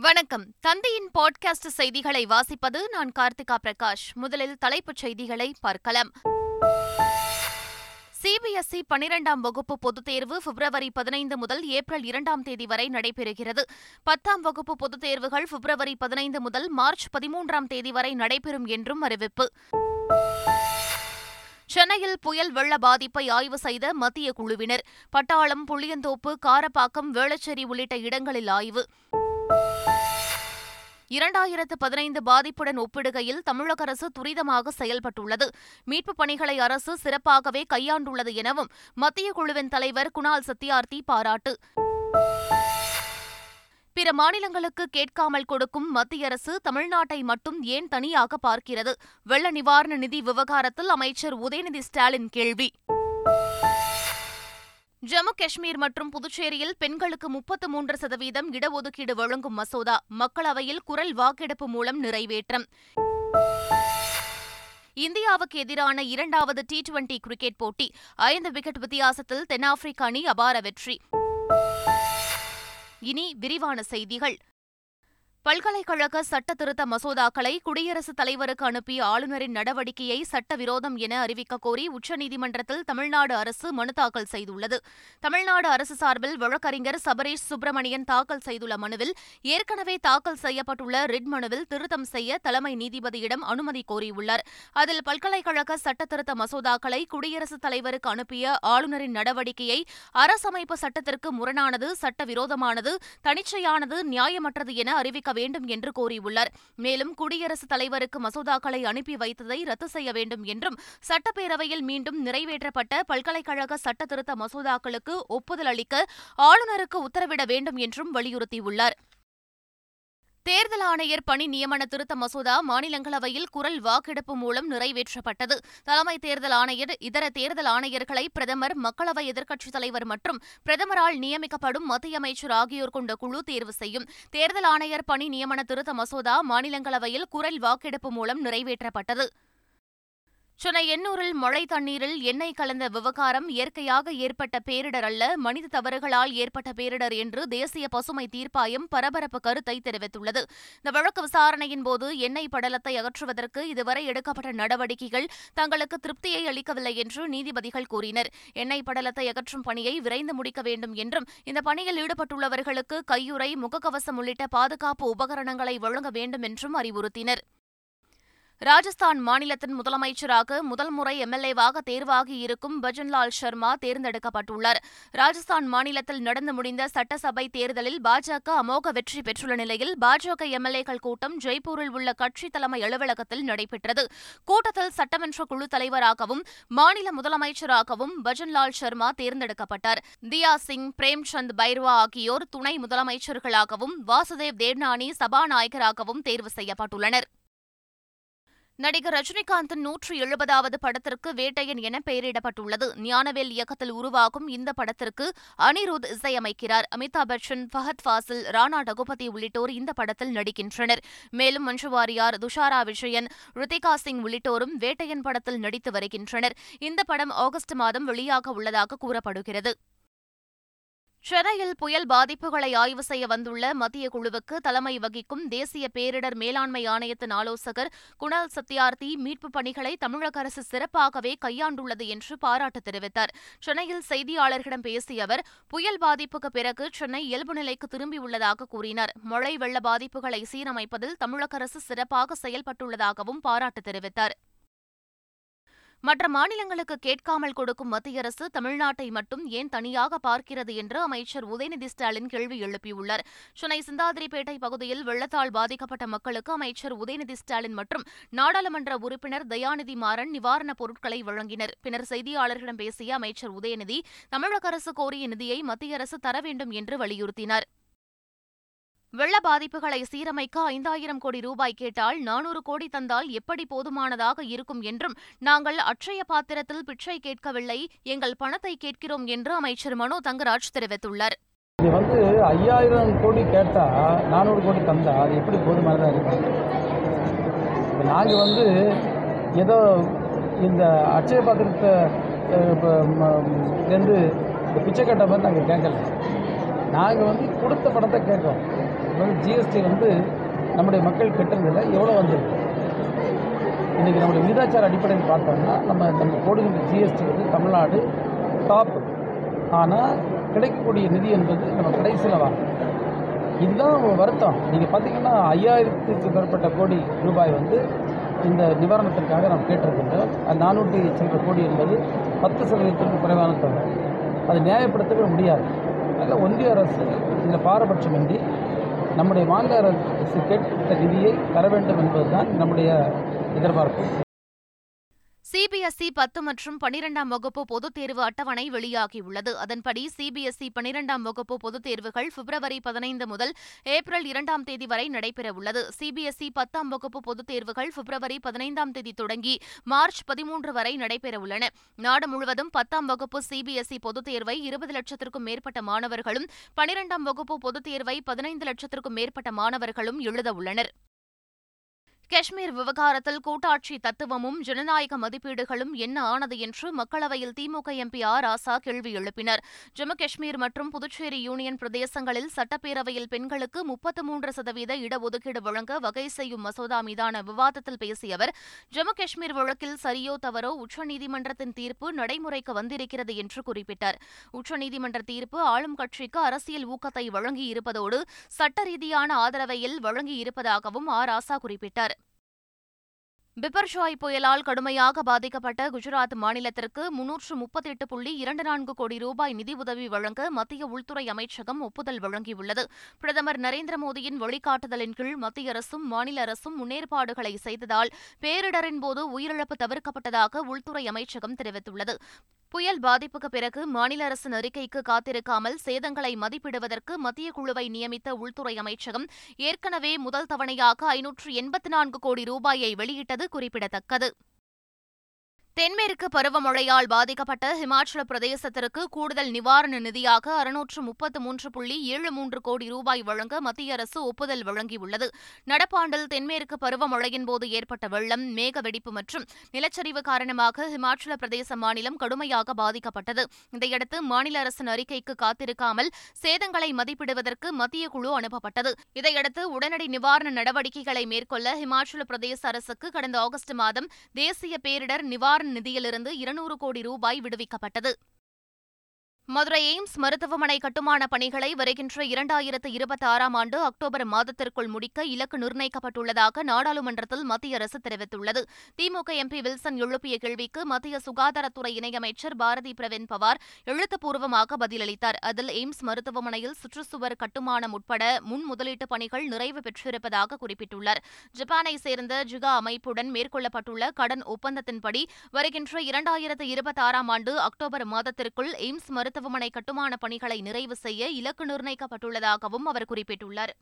வணக்கம். தந்தையின் பாட்காஸ்ட் செய்திகளை வாசிப்பது நான் கார்த்திகா பிரகாஷ். முதலில் தலைப்புச் செய்திகளை பார்க்கலாம். சிபிஎஸ்இ பனிரெண்டாம் வகுப்பு பொதுத் தேர்வு பிப்ரவரி பதினைந்து முதல் ஏப்ரல் இரண்டாம் தேதி வரை நடைபெறுகிறது. பத்தாம் வகுப்பு பொதுத் தேர்வுகள் பிப்ரவரி பதினைந்து முதல் மார்ச் பதிமூன்றாம் தேதி வரை நடைபெறும் என்றும் அறிவிப்பு. சென்னையில் புயல் வெள்ள பாதிப்பை ஆய்வு செய்த மத்திய குழுவினர். பட்டாளம் புளியந்தோப்பு காரப்பாக்கம் வேளச்சேரி உள்ளிட்ட இடங்களில் ஆய்வு. இரண்டாயிரத்து பதினைந்து பாதிப்புடன் ஒப்பிடுகையில் தமிழக அரசு துரிதமாக செயல்பட்டுள்ளது. மீட்புப் பணிகளை அரசு சிறப்பாகவே கையாண்டுள்ளது எனவும் மத்திய குழுவின் தலைவர் குணால் சத்யார்த்தி பாராட்டு. பிற மாநிலங்களுக்கு கேட்காமல் கொடுக்கும் மத்திய அரசு தமிழ்நாட்டை மட்டும் ஏன் தனியாக பார்க்கிறது? வெள்ள நிவாரண நிதி விவகாரத்தில் அமைச்சர் உதயநிதி ஸ்டாலின் கேள்வி. ஜம்மு காஷ்மீர் மற்றும் புதுச்சேரியில் பெண்களுக்கு முப்பத்து மூன்று சதவீதம் இடஒதுக்கீடு வழங்கும் மசோதா மக்களவையில் குரல் வாக்கெடுப்பு மூலம் நிறைவேற்றம். இந்தியாவுக்கு எதிரான இரண்டாவது டி டுவெண்டி கிரிக்கெட் போட்டி ஐந்து விக்கெட் வித்தியாசத்தில் தென்னாப்பிரிக்க அணி அபார வெற்றி. இனி விரிவான செய்திகள். பல்கலைக்கழக சட்ட திருத்த மசோதாக்களை குடியரசுத் தலைவருக்கு அனுப்பிய ஆளுநரின் நடவடிக்கையை சட்டவிரோதம் என அறிவிக்க கோரி உச்சநீதிமன்றத்தில் தமிழ்நாடு அரசு மனு தாக்கல் செய்துள்ளது. தமிழ்நாடு அரசு சார்பில் வழக்கறிஞர் சபரேஷ் சுப்பிரமணியன் தாக்கல் செய்துள்ள மனுவில் ஏற்கனவே தாக்கல் செய்யப்பட்டுள்ள ரிட் மனுவில் திருத்தம் செய்ய தலைமை நீதிபதியிடம் அனுமதி கோரியுள்ளார். அதில் பல்கலைக்கழக சட்ட திருத்த மசோதாக்களை குடியரசுத் தலைவருக்கு அனுப்பிய ஆளுநரின் நடவடிக்கையை அரசமைப்பு சட்டத்திற்கு முரணானது சட்டவிரோதமானது தனிச்சையானது நியாயமற்றது என அறிவிக்க வேண்டும் என்று கோரியுள்ளார் மேலும் குடியரசுத் தலைவருக்கு மசோதாக்களை அனுப்பி வைத்ததை ரத்து செய்ய வேண்டும் என்றும் சட்டப்பேரவையில் மீண்டும் நிறைவேற்றப்பட்ட பல்கலைக்கழக சட்ட திருத்த மசோதாக்களுக்கு ஒப்புதல் அளிக்க ஆளுநருக்கு உத்தரவிட வேண்டும் என்றும் வலியுறுத்தியுள்ளார். தேர்தல் ஆணையர் பணி நியமன திருத்த மசோதா மாநிலங்களவையில் குரல் வாக்கெடுப்பு மூலம் நிறைவேற்றப்பட்டது. தலைமை தேர்தல் ஆணையர் இதர தேர்தல் ஆணையர்களை பிரதமர் மக்களவை எதிர்க்கட்சித் தலைவர் மற்றும் பிரதமரால் நியமிக்கப்படும் மத்திய அமைச்சர் ஆகியோர் கொண்ட குழு தேர்வு செய்யும். தேர்தல் ஆணையர் பணி நியமன திருத்த மசோதா மாநிலங்களவையில் குரல் வாக்கெடுப்பு மூலம் நிறைவேற்றப்பட்டது. சென்னை எண்ணூரில் மழை தண்ணீரில் எண்ணெய் கலந்த விவகாரம் இயற்கையாக ஏற்பட்ட பேரிடர் அல்ல மனித தவறுகளால் ஏற்பட்ட பேரிடர் என்று தேசிய பசுமை தீர்ப்பாயம் பரபரப்பு கருத்தை தெரிவித்துள்ளது. இந்த வழக்கு விசாரணையின் போது எண்ணெய் படலத்தை அகற்றுவதற்கு இதுவரை எடுக்கப்பட்ட நடவடிக்கைகள் தங்களுக்கு திருப்தியை அளிக்கவில்லை என்று நீதிபதிகள் கூறினர். எண்ணெய் படலத்தை அகற்றும் பணியை விரைந்து முடிக்க வேண்டும் என்றும் இந்த பணியில் ஈடுபட்டுள்ளவர்களுக்கு கையுறை முகக்கவசம் உள்ளிட்ட பாதுகாப்பு உபகரணங்களை வழங்க வேண்டும் என்றும் அறிவுறுத்தினர். ராஜஸ்தான் மாநிலத்தின் முதலமைச்சராக முதல் முறை எம்எல்ஏவாக தேர்வாகியிருக்கும் பஜன்லால் சர்மா தேர்ந்தெடுக்கப்பட்டுள்ளார். ராஜஸ்தான் மாநிலத்தில் நடந்து முடிந்த சட்டசபை தேர்தலில் பாஜக அமோக வெற்றி பெற்றுள்ள நிலையில் பாஜக எம்எல்ஏக்கள் கூட்டம் ஜெய்ப்பூரில் உள்ள கட்சி தலைமை அலுவலகத்தில் நடைபெற்றது. கூட்டத்தில் சட்டமன்ற குழு தலைவராகவும் மாநில முதலமைச்சராகவும் பஜன்லால் சர்மா தேர்ந்தெடுக்கப்பட்டார். தியா சிங் பிரேம்சந்த் பைர்வா ஆகியோர் துணை முதலமைச்சர்களாகவும் வாசுதேவ் தேவ்நானி சபாநாயகராகவும் தேர்வு செய்யப்பட்டுள்ளனர். நடிகர் ரஜினிகாந்தின் நூற்று எழுபதாவது படத்திற்கு வேட்டையன் என பெயரிடப்பட்டுள்ளது. ஞானவேல் இயக்கத்தில் உருவாகும் இந்த படத்திற்கு அனிருத் இசையமைக்கிறார். அமிதாப் பச்சன் ஃபஹத் ஃபாசில் ராணா டகுபதி உள்ளிட்டோர் இந்த படத்தில் நடிக்கின்றனர். மேலும் மஞ்சு வாரியார் துஷாரா விஜயன் ரித்திகா சிங் உள்ளிட்டோரும் வேட்டையன் படத்தில் நடித்து வருகின்றனர். இந்த படம் ஆகஸ்ட் மாதம் வெளியாக உள்ளதாக கூறப்படுகிறது. சென்னையில் புயல் பாதிப்புகளை ஆய்வு செய்ய வந்துள்ள மத்திய குழுவுக்கு தலைமை வகிக்கும் தேசிய பேரிடர் மேலாண்மை ஆணையத்தின் ஆலோசகர் குணால் சத்யார்த்தி மீட்புப் பணிகளை தமிழக அரசு சிறப்பாகவே கையாண்டுள்ளது என்று பாராட்டு தெரிவித்தார். சென்னையில் செய்தியாளர்களிடம் பேசிய அவர் புயல் பாதிப்புக்கு பிறகு சென்னை இயல்பு நிலைக்கு திரும்பியுள்ளதாக கூறினார். மழை வெள்ள பாதிப்புகளை சீரமைப்பதில் தமிழக அரசு சிறப்பாக செயல்பட்டுள்ளதாகவும் பாராட்டு தெரிவித்தார். மற்ற மாநிலங்களுக்கு கேட்காமல் கொடுக்கும் மத்திய அரசு தமிழ்நாட்டை மட்டும் ஏன் தனியாக பார்க்கிறது என்று அமைச்சர் உதயநிதி ஸ்டாலின் கேள்வி எழுப்பியுள்ளார். சென்னை சிந்தாதிரிப்பேட்டை பகுதியில் வெள்ளத்தால் பாதிக்கப்பட்ட மக்களுக்கு அமைச்சர் உதயநிதி ஸ்டாலின் மற்றும் நாடாளுமன்ற உறுப்பினர் தயாநிதி மாறன் நிவாரணப் பொருட்களை வழங்கினர். பின்னர் செய்தியாளர்களிடம் பேசிய அமைச்சர் உதயநிதி தமிழக அரசு கோரிய நிதியை மத்திய அரசு தர வேண்டும் என்று வலியுறுத்தினார். வெள்ள பாதிப்புகளை சீரமைக்க ஐந்தாயிரம் கோடி ரூபாய் கேட்டால் நானூறு கோடி தந்தால் எப்படி போதுமானதாக இருக்கும் என்றும் நாங்கள் அட்சய பாத்திரத்தில் பிச்சை கேட்கவில்லை எங்கள் பணத்தை கேட்கிறோம் என்று அமைச்சர் மனோ தங்கராஜ் தெரிவித்துள்ளார். இது வந்து ஐயாயிரம் கோடி கேட்டால் நானூறு கோடி தந்தா அது எப்படி போதுமானதாக இருக்கும் இப்போ நாங்கள் வந்து ஏதோ இந்த அட்சய பாத்திரத்தை இந்த பிச்சை கேட்ட மாதிரி நாங்கள் கேட்கல. நாங்கள் வந்து கொடுத்த பணத்தை கேட்கோம் அதாவது ஜிஎஸ்டி வந்து நம்முடைய மக்கள் கட்டுறதில்ல எவ்வளோ வந்திருக்கு? இன்றைக்கி நம்முடைய விகிதாச்சார அடிப்படையில் பார்த்தோம்னா நம்ம நம்ம போடுகின்ற ஜிஎஸ்டி வந்து தமிழ்நாடு டாப் ஆனால் கிடைக்கக்கூடிய நிதி என்பது நம்ம கடைசியில் வாங்க. இதுதான் வருத்தம். நீங்கள் பார்த்தீங்கன்னா ஐயாயிரத்துக்கு மேற்பட்ட கோடி ரூபாய் வந்து இந்த நிவாரணத்திற்காக நாம் கேட்டிருக்கின்றோம். அது நானூற்றி சில்லற கோடி என்பது பத்து சதவீதத்திற்கு குறைவான தொகை. அது நியாயப்படுத்தவே முடியாது. அதில் ஒன்றிய அரசு இதில் பாரபட்சமின்றி நம்முடைய மாநில அரசு கேட்ட நிதியை தர வேண்டும் என்பதுதான் நம்முடைய எதிர்பார்ப்பு. சிபிஎஸ்இ பத்து மற்றும் பனிரெண்டாம் வகுப்பு பொதுத் தேர்வு அட்டவணை வெளியாகியுள்ளது. அதன்படி சிபிஎஸ்இ பனிரெண்டாம் வகுப்பு பொதுத் தேர்வுகள் பிப்ரவரி பதினைந்து முதல் ஏப்ரல் இரண்டாம் தேதி வரை நடைபெறவுள்ளது. சிபிஎஸ்இ பத்தாம் வகுப்பு பொதுத் தேர்வுகள் பிப்ரவரி பதினைந்தாம் தேதி தொடங்கி மார்ச் பதிமூன்று வரை நடைபெறவுள்ளன. நாடு முழுவதும் பத்தாம் வகுப்பு சிபிஎஸ்இ பொதுத் தேர்வை இருபது லட்சத்திற்கும் மேற்பட்ட மாணவர்களும் பனிரெண்டாம் வகுப்பு பொதுத் தேர்வை பதினைந்து லட்சத்திற்கும் மேற்பட்ட மாணவர்களும் எழுதவுள்ளனர். காஷ்மீர் விவகாரத்தில் கூட்டாட்சி தத்துவமும் ஜனநாயக மதிப்பீடுகளும் என்ன ஆனது என்று மக்களவையில் திமுக எம்பி ஆர் ராசா கேள்வி எழுப்பினர். ஜம்மு காஷ்மீர் மற்றும் புதுச்சேரி யூனியன் பிரதேசங்களில் சட்டப்பேரவையில் பெண்களுக்கு முப்பத்து மூன்று சதவீத இடஒதுக்கீடு வழங்க வகை செய்யும் மசோதா மீதான விவாதத்தில் பேசிய அவர் ஜம்மு காஷ்மீர் வழக்கில் சரியோ தவறோ உச்சநீதிமன்றத்தின் தீர்ப்பு நடைமுறைக்கு வந்திருக்கிறது என்று குறிப்பிட்டார். உச்சநீதிமன்ற தீர்ப்பு ஆளும் கட்சிக்கு அரசியல் ஊக்கத்தை வழங்கியிருப்பதோடு சட்ட ரீதியான ஆதரவையில் வழங்கியிருப்பதாகவும் ஆர் ராசா குறிப்பிட்டார். பிபர்ஷாய் புயலால் கடுமையாக பாதிக்கப்பட்ட குஜராத் மாநிலத்திற்கு முன்னூற்று முப்பத்தி எட்டு புள்ளி இரண்டு நான்கு கோடி ரூபாய் நிதி உதவி வழங்க மத்திய உள்துறை அமைச்சகம் ஒப்புதல் வழங்கியுள்ளது. பிரதமர் நரேந்திர மோடியின் வழிகாட்டுதலின் கீழ் மத்திய அரசும் மாநில அரசும் முன்னேற்பாடுகளை செய்ததால் பேரிடரின் போது உயிரிழப்பு தவிர்க்கப்பட்டதாக உள்துறை அமைச்சகம் தெரிவித்துள்ளது. புயல் பாதிப்புக்கு பிறகு மாநில அரசின் அறிக்கைக்கு காத்திருக்காமல் சேதங்களை மதிப்பிடுவதற்கு மத்திய குழுவை நியமித்த உள்துறை அமைச்சகம் ஏற்கனவே முதல் தவணையாக ஐநூற்று எண்பத்து நான்கு கோடி ரூபாயை வெளியிட்டது குறிப்பிடத்தக்கது. தென்மேற்கு பருவமழையால் பாதிக்கப்பட்ட ஹிமாச்சல பிரதேசத்திற்கு கூடுதல் நிவாரண நிதியாக அறுநூற்று முப்பத்து மூன்று புள்ளி ஏழு மூன்று கோடி ரூபாய் வழங்க மத்திய அரசு ஒப்புதல் வழங்கியுள்ளது. நடப்பாண்டில் தென்மேற்கு பருவமழையின் போது ஏற்பட்ட வெள்ளம் மேக வெடிப்பு மற்றும் நிலச்சரிவு காரணமாக ஹிமாச்சல பிரதேச மாநிலம் கடுமையாக பாதிக்கப்பட்டது. இதையடுத்து மாநில அரசின் அறிக்கைக்கு காத்திருக்காமல் சேதங்களை மதிப்பிடுவதற்கு மத்திய குழு அனுப்பப்பட்டது. இதையடுத்து உடனடி நிவாரண நடவடிக்கைகளை மேற்கொள்ள ஹிமாச்சல பிரதேச அரசுக்கு கடந்த ஆகஸ்ட் மாதம் தேசிய பேரிடர் நிவாரண நிதியிலிருந்து இருநூறு கோடி ரூபாய் விடுவிக்கப்பட்டது. மதுரை எய்ம்ஸ் மருத்துவமனை கட்டுமான பணிகளை வருகின்ற இரண்டாயிரத்து இருபத்தி ஆறாம் ஆண்டு அக்டோபர் மாதத்திற்குள் முடிக்க இலக்கு நிர்ணயிக்கப்பட்டுள்ளதாக நாடாளுமன்றத்தில் மத்திய அரசு தெரிவித்துள்ளது. திமுக எம்பி வில்சன் எழுப்பிய கேள்விக்கு மத்திய சுகாதாரத்துறை இணையமைச்சர் பாரதி பிரவீன் பவார் எழுத்துப்பூர்வமாக பதிலளித்தார். அதில் எய்ம்ஸ் மருத்துவமனையில் சுற்றுச்சுவர் கட்டுமானம் உட்பட முன் முதலீட்டு பணிகள் நிறைவு பெற்றிருப்பதாக குறிப்பிட்டுள்ளார். ஜப்பானை சேர்ந்த ஜிகா அமைப்புடன் மேற்கொள்ளப்பட்டுள்ள கடன் ஒப்பந்தத்தின்படி வருகின்ற இரண்டாயிரத்து இருபத்தி ஆறாம் ஆண்டு அக்டோபர் மாதத்திற்குள் எய்ம்ஸ் மருத்துவ மருத்துவமனை கட்டுமான பணிகளை நிறைவு செய்ய இலக்கு நிர்ணயிக்கப்பட்டுள்ளதாகவும் அவர் குறிப்பிட்டுள்ளார்.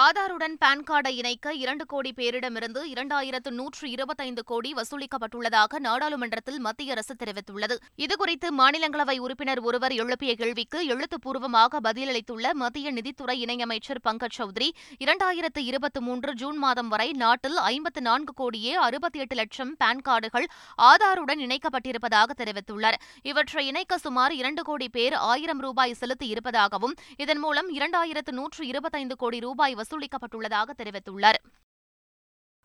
ஆதாருடன் பான் கார்டை இணைக்க இரண்டு கோடி பேரிடமிருந்து இரண்டாயிரத்து நூற்று இருபத்தைந்து கோடி வசூலிக்கப்பட்டுள்ளதாக நாடாளுமன்றத்தில் மத்திய அரசு தெரிவித்துள்ளது. இதுகுறித்து மாநிலங்களவை உறுப்பினர் ஒருவர் எழுப்பிய கேள்விக்கு எழுத்துப்பூர்வமாக பதிலளித்துள்ள மத்திய நிதித்துறை இணையமைச்சர் பங்கஜ் சௌத்ரி இரண்டாயிரத்து இருபத்தி மூன்று ஜூன் மாதம் வரை நாட்டில் ஐம்பத்து நான்கு கோடியே அறுபத்தி எட்டு லட்சம் பான் கார்டுகள் ஆதாருடன் இணைக்கப்பட்டிருப்பதாக தெரிவித்துள்ளார். இவற்றை இணைக்க சுமார் இரண்டு கோடி பேர் ஆயிரம் ரூபாய் செலுத்தி இருப்பதாகவும் இதன் மூலம் இரண்டாயிரத்து நூற்று இருபத்தைந்து கோடி ரூபாய் வசூலிக்கப்பட்டுள்ளதாக தெரிவித்துள்ளார்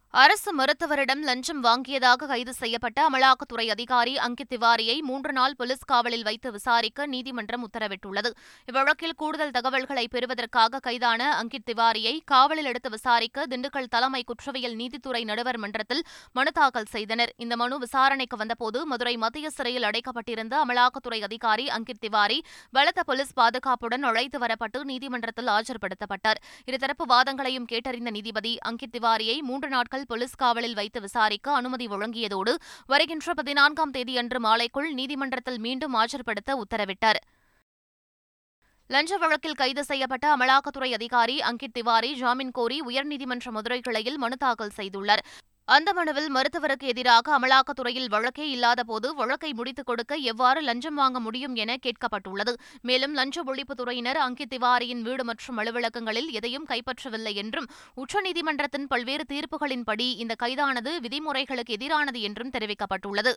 அரசு மருத்துவரிடம் லஞ்சம் வாங்கியதாக கைது செய்யப்பட்ட அமலாக்கத்துறை அதிகாரி அங்கித் திவாரியை மூன்று நாள் போலீஸ் காவலில் வைத்து விசாரிக்க நீதிமன்றம் உத்தரவிட்டுள்ளது. இவ்வழக்கில் கூடுதல் தகவல்களை பெறுவதற்காக கைதான அங்கித் திவாரியை காவலில் எடுத்து விசாரிக்க திண்டுக்கல் தலைமை குற்றவியல் நீதித்துறை நடுவர் மன்றத்தில் மனு தாக்கல் செய்தனர். இந்த மனு விசாரணைக்கு வந்தபோது மதுரை மத்திய சிறையில் அடைக்கப்பட்டிருந்த அமலாக்கத்துறை அதிகாரி அங்கித் திவாரி பலத்த போலீஸ் பாதுகாப்புடன் அழைத்து வரப்பட்டு நீதிமன்றத்தில் ஆஜர்படுத்தப்பட்டார். இருதரப்பு வாதங்களையும் கேட்டறிந்த நீதிபதி அங்கித் திவாரியை மூன்று நாட்கள் போலீஸ் காவலில் வைத்து விசாரிக்க அனுமதி வழங்கியதோடு வருகின்ற பதினான்காம் தேதியன்று மாலைக்குள் நீதிமன்றத்தில் மீண்டும் ஆஜர்படுத்த உத்தரவிட்டார். லஞ்ச வழக்கில் கைது செய்யப்பட்ட அமலாக்கத்துறை அதிகாரி அங்கித் திவாரி ஜாமீன் கோரி உயர்நீதிமன்ற மதுரை கிளையில் மனு தாக்கல் செய்துள்ளார். அந்த மனுவில் மருத்துவருக்கு எதிராக அமலாக்கத்துறையில் வழக்கே இல்லாதபோது வழக்கை முடித்துக் கொடுக்க எவ்வாறு லஞ்சம் வாங்க முடியும் என கேட்கப்பட்டுள்ளது. மேலும் லஞ்ச ஒழிப்புத்துறையினர் அங்கித் திவாரியின் வீடு மற்றும் அலுவலகங்களில் எதையும் கைப்பற்றவில்லை என்றும் உச்சநீதிமன்றத்தின் பல்வேறு தீர்ப்புகளின்படி இந்த கைதானது விதிமுறைகளுக்கு எதிரானது என்றும் தெரிவிக்கப்பட்டுள்ளது.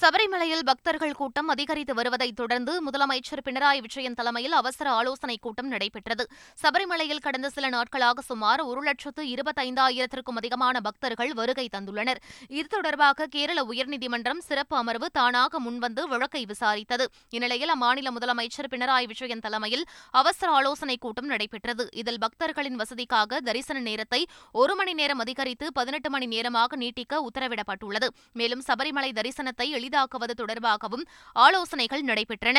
சபரிமலையில் பக்தர்கள் கூட்டம் அதிகரித்து வருவதைத் தொடர்ந்து முதலமைச்சர் பினராயி விஜயன் தலைமையில் அவசர ஆலோசனைக் கூட்டம் நடைபெற்றது. சபரிமலையில் கடந்த சில நாட்களாக சுமார் ஒரு லட்சத்து இருபத்தைந்தாயிரத்திற்கும் அதிகமான பக்தர்கள் வருகை தந்துள்ளனர். இது தொடர்பாக கேரள உயர்நீதிமன்றம் சிறப்பு அமர்வு தானாக முன்வந்து வழக்கை விசாரித்தது. இந்நிலையில் அம்மாநில முதலமைச்சர் பினராயி விஜயன் தலைமையில் அவசர ஆலோசனைக் கூட்டம் நடைபெற்றது. இதில் பக்தர்களின் வசதிக்காக தரிசன நேரத்தை ஒரு மணி நேரம் அதிகரித்து பதினெட்டு மணி நேரமாக நீட்டிக்க உத்தரவிடப்பட்டுள்ளது. மேலும் சபரிமலை தரிசனத்தை எளிதாக்குவது தொடர்பாகவும் ஆலோசனைகள் நடைபெற்றன.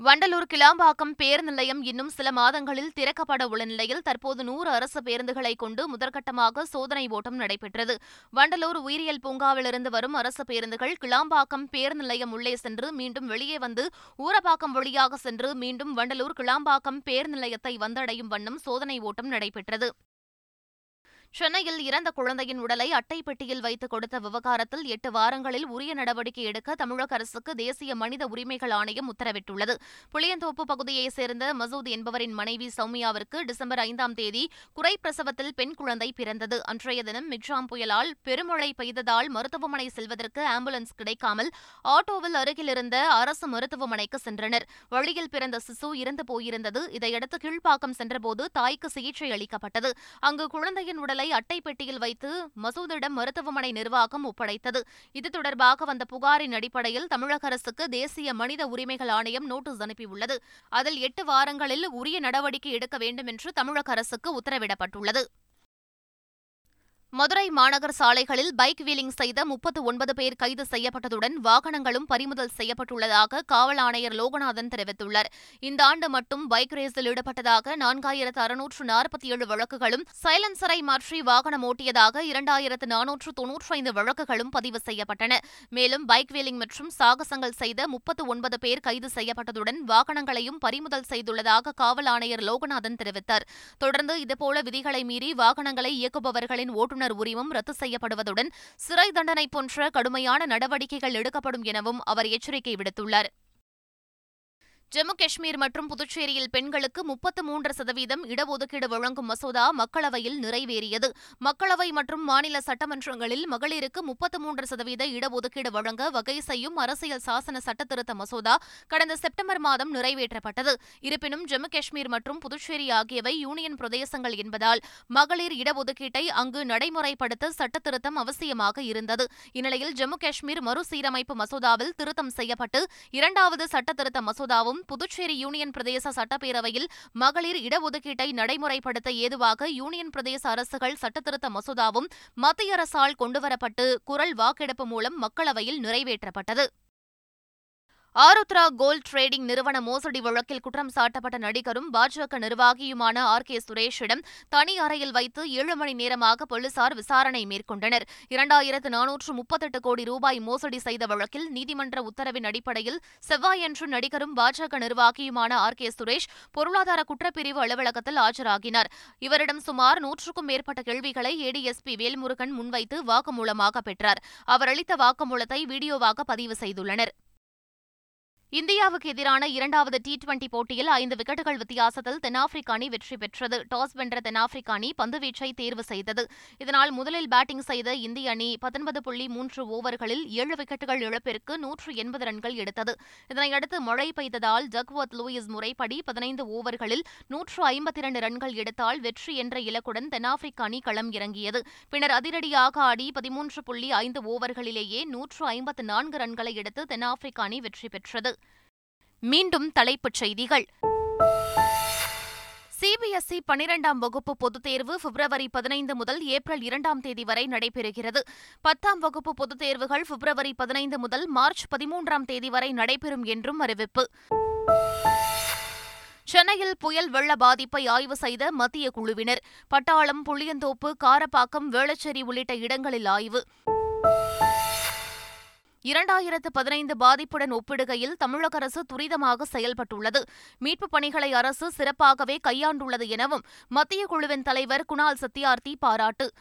வண்டலூர் கிளாம்பாக்கம் பேருந்து நிலையம் இன்னும் சில மாதங்களில் திறக்கப்பட உள்ள நிலையில் தற்போது நூறு அரசு பேருந்துகளை கொண்டு முதற்கட்டமாக சோதனை ஓட்டம் நடைபெற்றது. வண்டலூர் உயிரியல் பூங்காவிலிருந்து வரும் அரசு பேருந்துகள் கிளாம்பாக்கம் பேருந்து நிலையம் உள்ளே சென்று மீண்டும் வெளியே வந்து ஊரப்பாக்கம் வழியாக சென்று மீண்டும் வண்டலூர் கிளாம்பாக்கம் பேருந்து நிலையத்தை வந்தடையும் வண்ணம் சோதனை ஓட்டம் நடைபெற்றது. சென்னையில் இறந்த குழந்தையின் உடலை அட்டை பெட்டியில் வைத்து கொடுத்த விவகாரத்தில் எட்டு வாரங்களில் உரிய நடவடிக்கை எடுக்க தமிழக அரசுக்கு தேசிய மனித உரிமைகள் ஆணையம் உத்தரவிட்டுள்ளது. புளியந்தோப்பு பகுதியைச் சேர்ந்த மசூத் என்பவரின் மனைவி சௌமியாவிற்கு டிசம்பர் ஐந்தாம் தேதி குறை பிரசவத்தில் பெண் குழந்தை பிறந்தது. அன்றைய தினம் மிக்ஜாம் புயலால் பெருமழை பெய்ததால் மருத்துவமனை செல்வதற்கு ஆம்புலன்ஸ் கிடைக்காமல் ஆட்டோவில் அருகில் இருந்த அரசு மருத்துவமனைக்கு சென்றனர். வழியில் பிறந்த சிசு இறந்து போயிருந்தது. இதையடுத்து கீழ்ப்பாக்கம் சென்றபோது தாய்க்கு சிகிச்சை அளிக்கப்பட்டது. அங்கு குழந்தையின் உடல் உடலை அட்டை பெட்டியில் வைத்து மசூதிடம் மருத்துவமனை நிர்வாகம் ஒப்படைத்தது. இது தொடர்பாக வந்த புகாரின் அடிப்படையில் தமிழக அரசுக்கு தேசிய மனித உரிமைகள் ஆணையம் நோட்டீஸ் அனுப்பியுள்ளது. அதில் எட்டு வாரங்களில் உரிய நடவடிக்கை எடுக்க வேண்டும் என்று தமிழக அரசுக்கு உத்தரவிடப்பட்டுள்ளது. மதுரை மாநகர் சாலைகளில் பைக் வீலிங் செய்த முப்பத்து ஒன்பது பேர் கைது செய்யப்பட்டதுடன் வாகனங்களும் பறிமுதல் செய்யப்பட்டுள்ளதாக காவல் ஆணையர் லோகநாதன் தெரிவித்துள்ளார். இந்த ஆண்டு மட்டும் பைக் ரேஸில் ஈடுபட்டதாக நான்காயிரத்து அறுநூற்று நாற்பத்தி ஏழு வழக்குகளும் சைலன்சரை மாற்றி வாகனம் ஓட்டியதாக இரண்டாயிரத்து நானூற்று தொன்னூற்றி ஐந்து வழக்குகளும் பதிவு செய்யப்பட்டன. மேலும் பைக் வீலிங் மற்றும் சாகசங்கள் செய்த முப்பத்து ஒன்பது பேர் கைது செய்யப்பட்டதுடன் வாகனங்களையும் பறிமுதல் செய்துள்ளதாக காவல் ஆணையர் லோகநாதன் தெரிவித்தார். தொடர்ந்து இதுபோல விதிகளை மீறி வாகனங்களை இயக்குபவர்களின் ஓட்டுநர் ஓட்டுநர் உரிமம் ரத்து செய்யப்படுவதுடன் சிறை தண்டனை போன்ற கடுமையான நடவடிக்கைகள் எடுக்கப்படும் எனவும் அவர் எச்சரிக்கை விடுத்துள்ளார். ஜம்மு காஷ்மீர் மற்றும் புதுச்சேரியில் பெண்களுக்கு முப்பத்து மூன்று சதவீதம் இடஒதுக்கீடு வழங்கும் மசோதா மக்களவையில் நிறைவேறியது. மக்களவை மற்றும் மாநில சட்டமன்றங்களில் மகளிருக்கு முப்பத்து மூன்று சதவீத இடஒதுக்கீடு வழங்க வகை செய்யும் அரசியல் சாசன சட்டத்திருத்த மசோதா கடந்த செப்டம்பர் மாதம் நிறைவேற்றப்பட்டது. இருப்பினும் ஜம்மு காஷ்மீர் மற்றும் புதுச்சேரி ஆகியவை யூனியன் பிரதேசங்கள் என்பதால் மகளிர் இடஒதுக்கீட்டை அங்கு நடைமுறைப்படுத்த சட்டத்திருத்தம் அவசியமாக இருந்தது. இந்நிலையில் ஜம்மு காஷ்மீர் மறுசீரமைப்பு மசோதாவில் திருத்தம் செய்யப்பட்டு இரண்டாவது சட்டத்திருத்த மசோதாவும் புதுச்சேரி யூனியன் பிரதேச சட்டப்பேரவையில் மகளிர் இடஒதுக்கீட்டை நடைமுறைப்படுத்த ஏதுவாக யூனியன் பிரதேச அரசுகள் சட்டத்திருத்த மசோதாவும் மத்திய அரசால் கொண்டுவரப்பட்டு குரல் வாக்கெடுப்பு மூலம் மக்களவையில் நிறைவேற்றப்பட்டது. ஆருத்ரா கோல்ட் ட்ரேடிங் நிறுவன மோசடி வழக்கில் குற்றம் சாட்டப்பட்ட நடிகரும் பாஜக நிர்வாகியுமான ஆர் கே சுரேஷிடம் தனி அறையில் வைத்து ஏழு மணி நேரமாக போலீசார் விசாரணை மேற்கொண்டனர். இரண்டாயிரத்து நானூற்று முப்பத்தெட்டு கோடி ரூபாய் மோசடி செய்த வழக்கில் நீதிமன்ற உத்தரவின் அடிப்படையில் செவ்வாயன்று நடிகரும் பாஜக நிர்வாகியுமான ஆர் கே சுரேஷ் பொருளாதார குற்றப்பிரிவு அலுவலகத்தில் ஆஜராகினார். இவரிடம் சுமார் நூற்றுக்கும் மேற்பட்ட கேள்விகளை ஏடிஎஸ்பி வேல்முருகன் முன்வைத்து வாக்குமூலமாக பெற்றார். அவர் அளித்த வாக்குமூலத்தை வீடியோவாக பதிவு செய்துள்ளனர். இந்தியாவுக்கு எதிரான இரண்டாவது டி டுவெண்டி போட்டியில் ஐந்து விக்கெட்டுகள் வித்தியாசத்தில் தென்னாப்பிரிக்க அணி வெற்றி பெற்றது. டாஸ் வென்ற தென்னாப்பிரிக்க அணி பந்துவீச்சை தேர்வு செய்தது. இதனால் முதலில் பேட்டிங் செய்த இந்திய அணி பத்தொன்பது புள்ளி மூன்று ஓவர்களில் ஏழு விக்கெட்டுகள் இழப்பிற்கு நூற்று எண்பது ரன்கள் எடுத்தது. இதனையடுத்து மழை பெய்ததால் ஜக்வத் லூயிஸ் முறைப்படி பதினைந்து ஓவர்களில் நூற்று ஐம்பத்தி இரண்டு ரன்கள் எடுத்தால் வெற்றி என்ற இலக்குடன் தென்னாப்பிரிக்க அணி களம் இறங்கியது. பின்னர் அதிரடியாக ஆடி பதிமூன்று புள்ளி ஐந்து ஓவர்களிலேயே நூற்று ஐம்பத்து நான்கு ரன்களை எடுத்து தென்னாப்பிரிக்க அணி வெற்றி பெற்றது. மீண்டும் தலைப்புச் செய்திகள். சிபிஎஸ்இ பனிரெண்டாம் வகுப்பு பொதுத் தேர்வு பிப்ரவரி பதினைந்து முதல் ஏப்ரல் இரண்டாம் தேதி வரை நடைபெறுகிறது. பத்தாம் வகுப்பு பொதுத் தேர்வுகள் பிப்ரவரி பதினைந்து முதல் மார்ச் பதிமூன்றாம் தேதி வரை நடைபெறும் என்றும் அறிவிப்பு. சென்னையில் புயல் வெள்ள பாதிப்பை ஆய்வு செய்த மத்திய குழுவினர் பட்டாளம் புளியந்தோப்பு காரப்பாக்கம் வேளச்சேரி உள்ளிட்ட இடங்களில் ஆய்வு. இரண்டாயிரத்து பதினைந்து பாதிப்புடன் ஒப்பிடுகையில் தமிழக அரசு துரிதமாக செயல்பட்டுள்ளது. மீட்புப் பணிகளை அரசு சிறப்பாகவே கையாண்டுள்ளது எனவும் மத்திய குழுவின் தலைவர் குணால் சத்யார்த்தி பாராட்டு.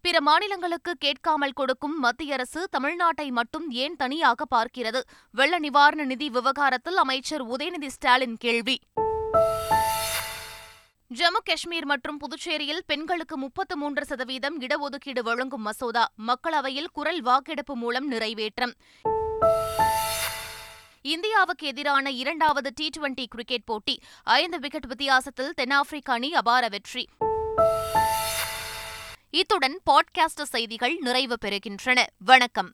பிற மாநிலங்களுக்கு கேட்காமல் கொடுக்கும் மத்திய அரசு தமிழ்நாட்டை மட்டும் ஏன் தனியாக பார்க்கிறது? வெள்ள நிவாரண நிதி விவகாரத்தில் அமைச்சர் உதயநிதி ஸ்டாலின் கேள்வி. ஜம்மு காஷ்மீர் மற்றும் புதுச்சேரியில் பெண்களுக்கு முப்பத்து மூன்று சதவீதம் இடஒதுக்கீடு வழங்கும் மசோதா மக்களவையில் குரல் வாக்கெடுப்பு மூலம் நிறைவேற்றம். இந்தியாவுக்கு எதிரான இரண்டாவது டி டுவெண்டி கிரிக்கெட் போட்டி ஐந்து விக்கெட் வித்தியாசத்தில் தென்னாப்பிரிக்க அணி அபார வெற்றி. இத்துடன் பாட்காஸ்ட் செய்திகள் நிறைவு பெறுகின்றன. வணக்கம்.